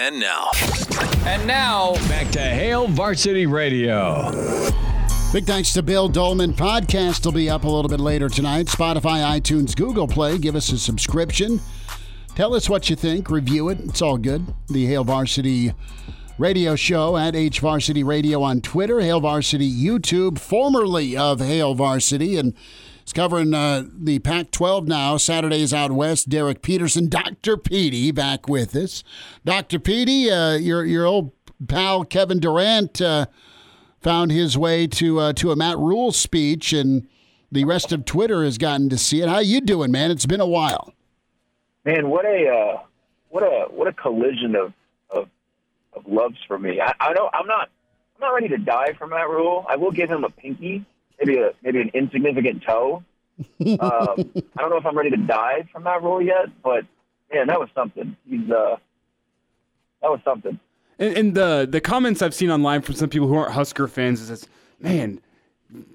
And now. And now, back to Hail Varsity Radio. Big thanks to Bill Dolman. Podcast will be up a little bit later tonight. Spotify, iTunes, Google Play. Give us a subscription. Tell us what you think. Review it. It's all good. The Hail Varsity radio show at H Varsity Radio on Twitter, Hail Varsity YouTube, formerly of Hail Varsity, and it's covering uh, the Pac 12 now. Saturdays out west. Derek Peterson, Dr. Petey back with us. Dr. Petey, uh, your, your old pal Kevin Durant uh, found his way to, uh, to a Matt Rhule speech, and the rest of Twitter has gotten to see it. How you doing, man? It's been a while. Man, what a uh, what a what a collision of of, of loves for me. I, I don't. I'm not. I'm not ready to die for Matt Rhule. I will give him a pinky maybe a maybe an insignificant toe. um, I don't know if I'm ready to die from that role yet, but man, that was something. He's uh, that was something. And, and the the comments I've seen online from some people who aren't Husker fans is, this, man,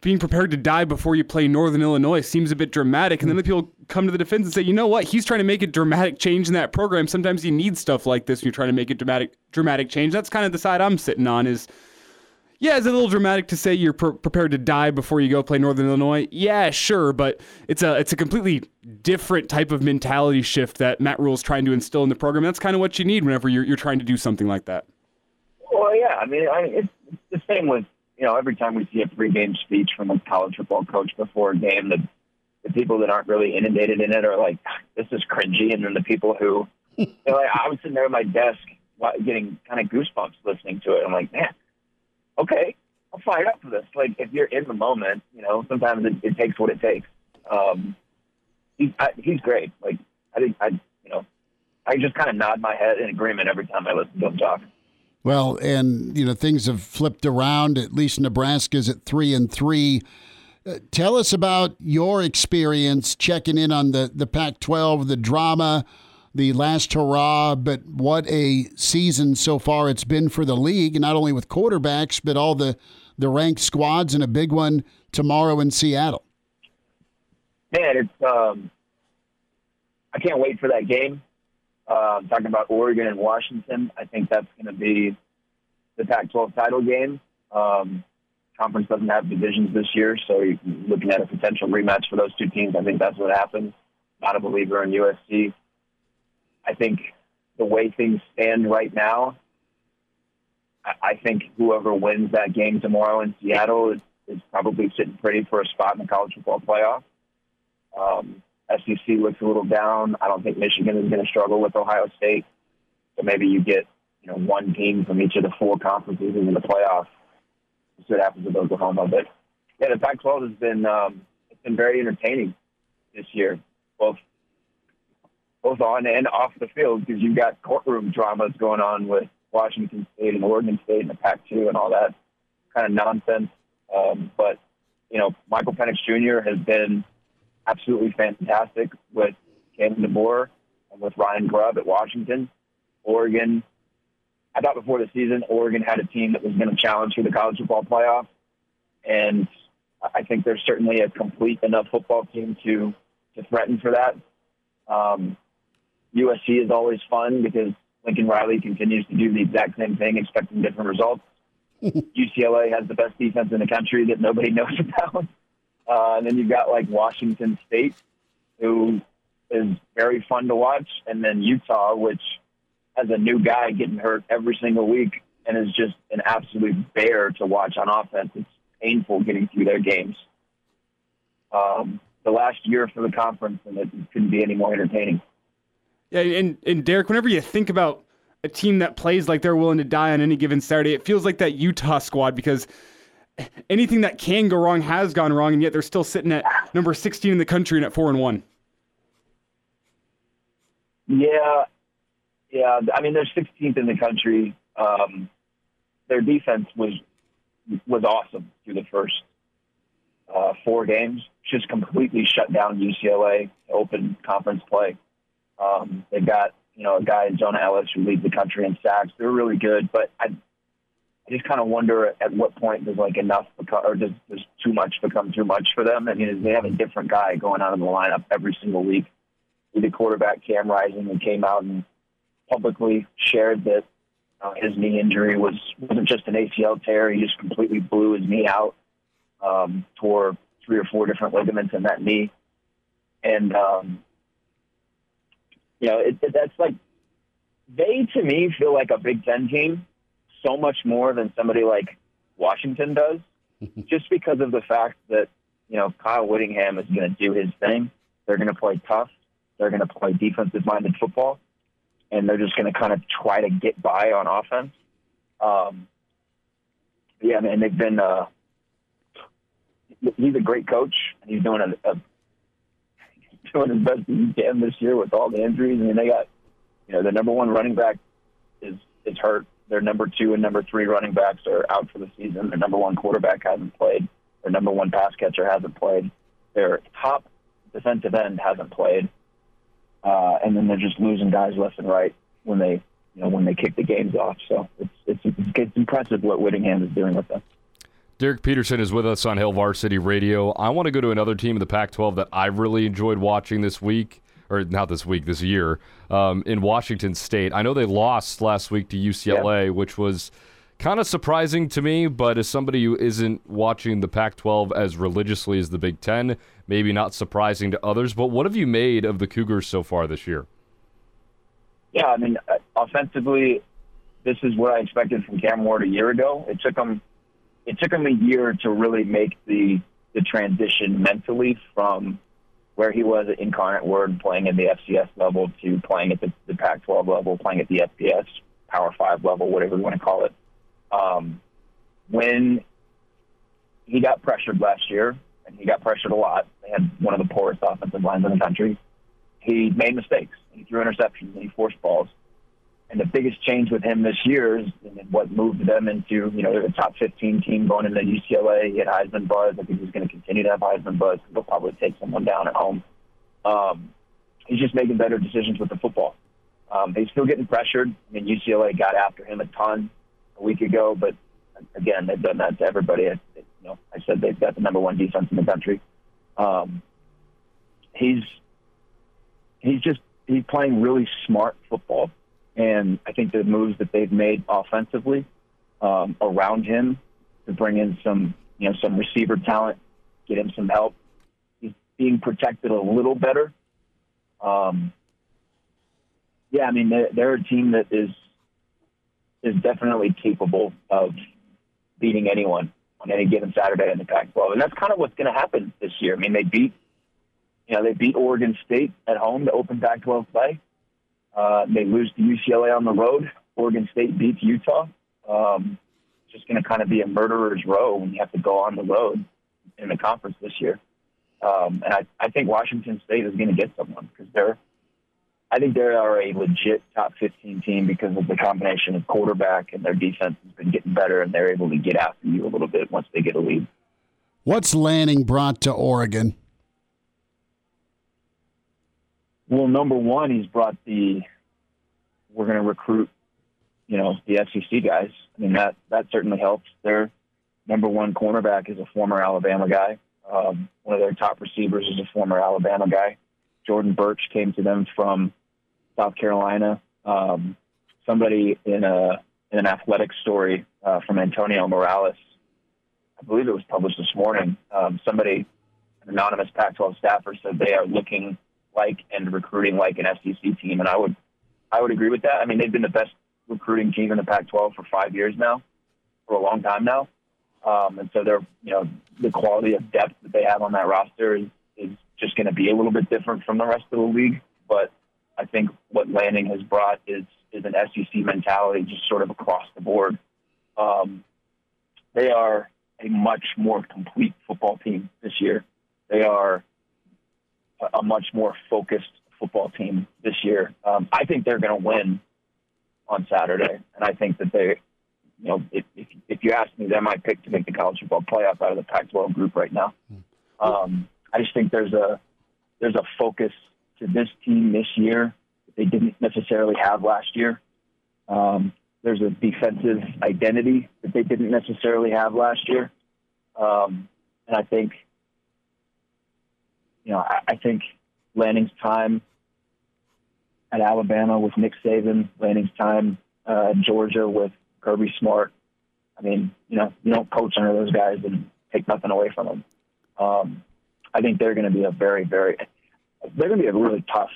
being prepared to die before you play Northern Illinois seems a bit dramatic. And then the people come to the defense and say, you know what? He's trying to make a dramatic change in that program. Sometimes you need stuff like this when you're trying to make a dramatic dramatic change. That's kind of the side I'm sitting on. Is yeah, it's a little dramatic to say you're pre- prepared to die before you go play Northern Illinois. Yeah, sure, but it's a it's a completely different type of mentality shift that Matt Rhule is trying to instill in the program. That's kind of what you need whenever you're you're trying to do something like that. Well, yeah, I mean, I, it's, it's the same with you know every time we see a pregame speech from a college football coach before a game, the the people that aren't really inundated in it are like, this is cringy, and then the people who, you know, like, I was sitting there at my desk getting kind of goosebumps listening to it. I'm like, man okay, I'm fired up for this. Like if you're in the moment, you know, sometimes it, it takes what it takes. Um, he's I, he's great. Like I think I you know I just kind of nod my head in agreement every time I listen to him talk. Well, and you know things have flipped around. At least Nebraska's at three and three. Uh, tell us about your experience checking in on the the Pac-12, the drama the last hurrah, but what a season so far it's been for the league, not only with quarterbacks, but all the, the ranked squads and a big one tomorrow in Seattle. Man, it's um, I can't wait for that game. Uh, talking about Oregon and Washington. I think that's going to be the Pac-12 title game. Um, conference doesn't have divisions this year, so you're looking at a potential rematch for those two teams. I think that's what happens. Not a believer in USC. I think the way things stand right now, I think whoever wins that game tomorrow in Seattle is, is probably sitting pretty for a spot in the college football playoff. Um, SEC looks a little down. I don't think Michigan is going to struggle with Ohio State. So maybe you get you know one team from each of the four conferences in the playoff. See what happens with Oklahoma. But yeah, the Pac-12 has been um, it's been very entertaining this year, both both on and off the field because you've got courtroom dramas going on with Washington State and Oregon State and the Pac-2 and all that kind of nonsense. Um, but you know, Michael Penix Jr. has been absolutely fantastic with Kalen DeBoer and with Ryan Grubb at Washington. Oregon, I thought before the season, Oregon had a team that was going to challenge for the college football playoff, and I think they're certainly a complete enough football team to to threaten for that. Um, USC is always fun because Lincoln Riley continues to do the exact same thing, expecting different results. UCLA has the best defense in the country that nobody knows about. Uh, and then you've got like Washington State, who is very fun to watch, and then Utah, which has a new guy getting hurt every single week and is just an absolute bear to watch on offense. It's painful getting through their games. Um, the last year for the conference, and it couldn't be any more entertaining. Yeah, and and Derek, whenever you think about a team that plays like they're willing to die on any given Saturday, it feels like that Utah squad because anything that can go wrong has gone wrong, and yet they're still sitting at number 16 in the country and at four and one. Yeah, Yeah, I mean they're 16th in the country. Um, their defense was was awesome through the first uh, four games. Just completely shut down UCLA open conference play. Um, they got you know a guy Jonah Elliss who leads the country in sacks. They're really good, but I, I just kind of wonder at what point does like enough become, or does, does too much become too much for them? I mean, they have a different guy going out of the lineup every single week. The quarterback Cam Rising and came out and publicly shared that uh, his knee injury was wasn't just an ACL tear; he just completely blew his knee out, um, tore three or four different ligaments in that knee, and um, you know it, it, that's like they to me feel like a Big Ten team so much more than somebody like Washington does, just because of the fact that you know Kyle Whittingham is going to do his thing. They're going to play tough. They're going to play defensive-minded football and they're just going to kind of try to get by on offense. Um, yeah, man, they've been. Uh, he's a great coach, and he's doing a, a doing his best he can this year with all the injuries. I mean, they got you know the number one running back is is hurt. Their number two and number three running backs are out for the season. Their number one quarterback hasn't played. Their number one pass catcher hasn't played. Their top defensive end hasn't played uh, and then they're just losing guys left and right when they you know when they kick the games off. So it's it's, it's impressive what Whittingham is doing with them. Derek Peterson is with us on Hail Varsity Radio. I want to go to another team in the Pac-12 that I've really enjoyed watching this week, or not this week, this year, um, in Washington State. I know they lost last week to UCLA, yeah. which was kind of surprising to me, but as somebody who isn't watching the Pac 12 as religiously as the Big Ten, maybe not surprising to others. But what have you made of the Cougars so far this year? Yeah, I mean, uh, offensively, this is what I expected from Cam Ward a year ago. It took him, it took him a year to really make the the transition mentally from where he was at Incarnate Word playing at the FCS level to playing at the, the Pac-12 level, playing at the FBS Power Five level, whatever you want to call it. Um, when he got pressured last year, and he got pressured a lot, they had one of the poorest offensive lines in the country. He made mistakes. He threw interceptions and he forced balls. And the biggest change with him this year is what moved them into, you know, a top 15 team going into UCLA. He had Heisman buzz. I think he's going to continue to have Heisman buzz. He'll probably take someone down at home. Um, he's just making better decisions with the football. Um, he's still getting pressured. I mean, UCLA got after him a ton a week ago, but again, they've done that to everybody. I, you know, I said they've got the number one defense in the country. Um, he's he's just he's playing really smart football, and I think the moves that they've made offensively um, around him to bring in some you know some receiver talent, get him some help. He's being protected a little better. Um, yeah, I mean they're, they're a team that is is definitely capable of beating anyone on any given Saturday in the Pac-12, and that's kind of what's going to happen this year. I mean, they beat, you know, they beat Oregon State at home to open Pac-12 play. Uh, they lose to UCLA on the road. Oregon State beats Utah. Um, it's just going to kind of be a murderer's row when you have to go on the road in the conference this year. Um, and I, I think Washington State is going to get someone because they're I think they are a legit top 15 team because of the combination of quarterback and their defense has been getting better, and they're able to get after you a little bit once they get a lead. What's Lanning brought to Oregon? Well, number one, he's brought the we're going to recruit, you know, the SEC guys. I mean that that certainly helps. Their number one cornerback is a former Alabama guy. Um, one of their top receivers is a former Alabama guy. Jordan Burch came to them from South Carolina. Um, somebody in a in an athletic story uh, from Antonio Morales, I believe it was published this morning. Um, somebody, an anonymous Pac-12 staffer, said they are looking like and recruiting like an SEC team, and I would I would agree with that. I mean, they've been the best recruiting team in the Pac-12 for five years now, for a long time now, um, and so they're you know the quality of depth that they have on that roster is is just going to be a little bit different from the rest of the league, but I think what Lanning has brought is is an SEC mentality, just sort of across the board. Um, they are a much more complete football team this year. They are a, much more focused football team this year. Um, I think they're going to win on Saturday, and I think that they, you know, if if, if you ask me, they're my pick to make the college football playoff out of the Pac-12 group right now. Um, I just think there's a there's a focus to this team this year that they didn't necessarily have last year. Um, there's a defensive identity that they didn't necessarily have last year, um, and I think, you know, I, I think Lanning's time at Alabama with Nick Saban, Lanning's time uh, at Georgia with Kirby Smart. I mean, you know, you don't coach under those guys and take nothing away from them. Um, I think they're going to be a very, very, they're going to be a really tough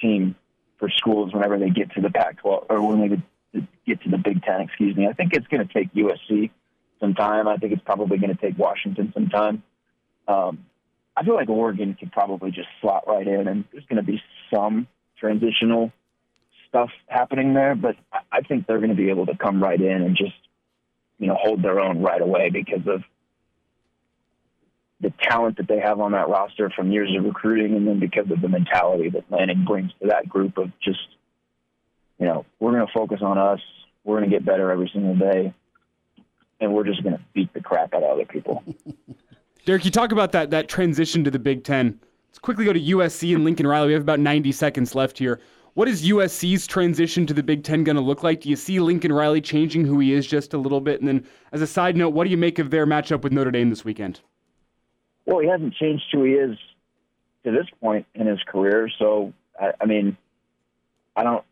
team for schools whenever they get to the Pac-12 or when they get to the Big Ten. Excuse me. I think it's going to take USC some time. I think it's probably going to take Washington some time. Um, I feel like Oregon could probably just slot right in, and there's going to be some transitional stuff happening there, but I think they're going to be able to come right in and just, you know, hold their own right away because of the talent that they have on that roster from years of recruiting, and then because of the mentality that Lanning brings to that group of just, you know, we're going to focus on us. We're going to get better every single day, and we're just going to beat the crap out of other people. Derek, you talk about that that transition to the Big Ten. Let's quickly go to USC and Lincoln Riley. We have about 90 seconds left here. What is USC's transition to the Big Ten going to look like? Do you see Lincoln Riley changing who he is just a little bit? And then, as a side note, what do you make of their matchup with Notre Dame this weekend? Well, he hasn't changed who he is to this point in his career. So, I, I mean, I don't,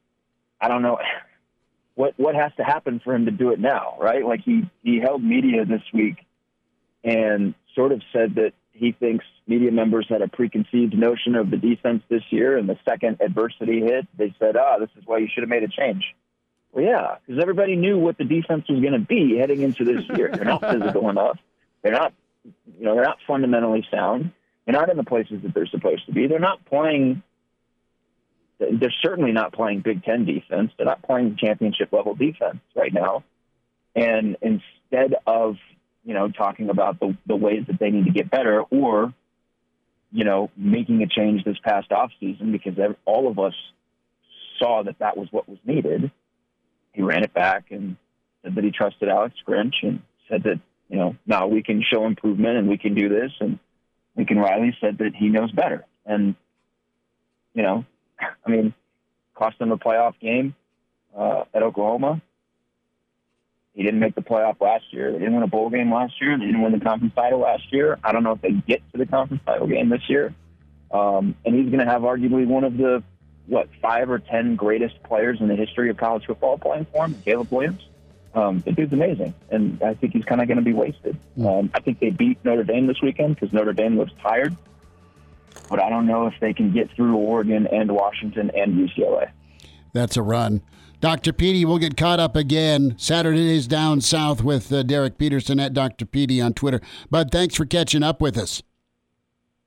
I don't know what what has to happen for him to do it now, right? Like he he held media this week and sort of said that he thinks media members had a preconceived notion of the defense this year, and the second adversity hit, they said, "Ah, oh, this is why you should have made a change." Well, yeah, because everybody knew what the defense was going to be heading into this year. They're not physical enough. They're not, you know, they're not fundamentally sound. They're not in the places that they're supposed to be. They're not playing. They're certainly not playing Big Ten defense. They're not playing championship level defense right now. And instead of you know, talking about the, the ways that they need to get better or, you know, making a change this past off season because all of us saw that that was what was needed. He ran it back and said that he trusted Alex Grinch and said that, you know, now we can show improvement and we can do this. And Lincoln Riley said that he knows better. And, you know, I mean, cost them a playoff game uh, at Oklahoma. He didn't make the playoff last year. They didn't win a bowl game last year. They didn't win the conference title last year. I don't know if they get to the conference title game this year. Um, and he's going to have arguably one of the what five or ten greatest players in the history of college football playing for him, Caleb Williams. Um, the dude's amazing, and I think he's kind of going to be wasted. Um, I think they beat Notre Dame this weekend because Notre Dame looks tired, but I don't know if they can get through Oregon and Washington and UCLA. That's a run. Dr. Petey will get caught up again. Saturdays down south with uh, Derek Peterson at Dr. Petey on Twitter. But thanks for catching up with us.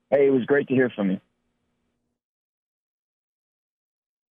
Hey, it was great to hear from you.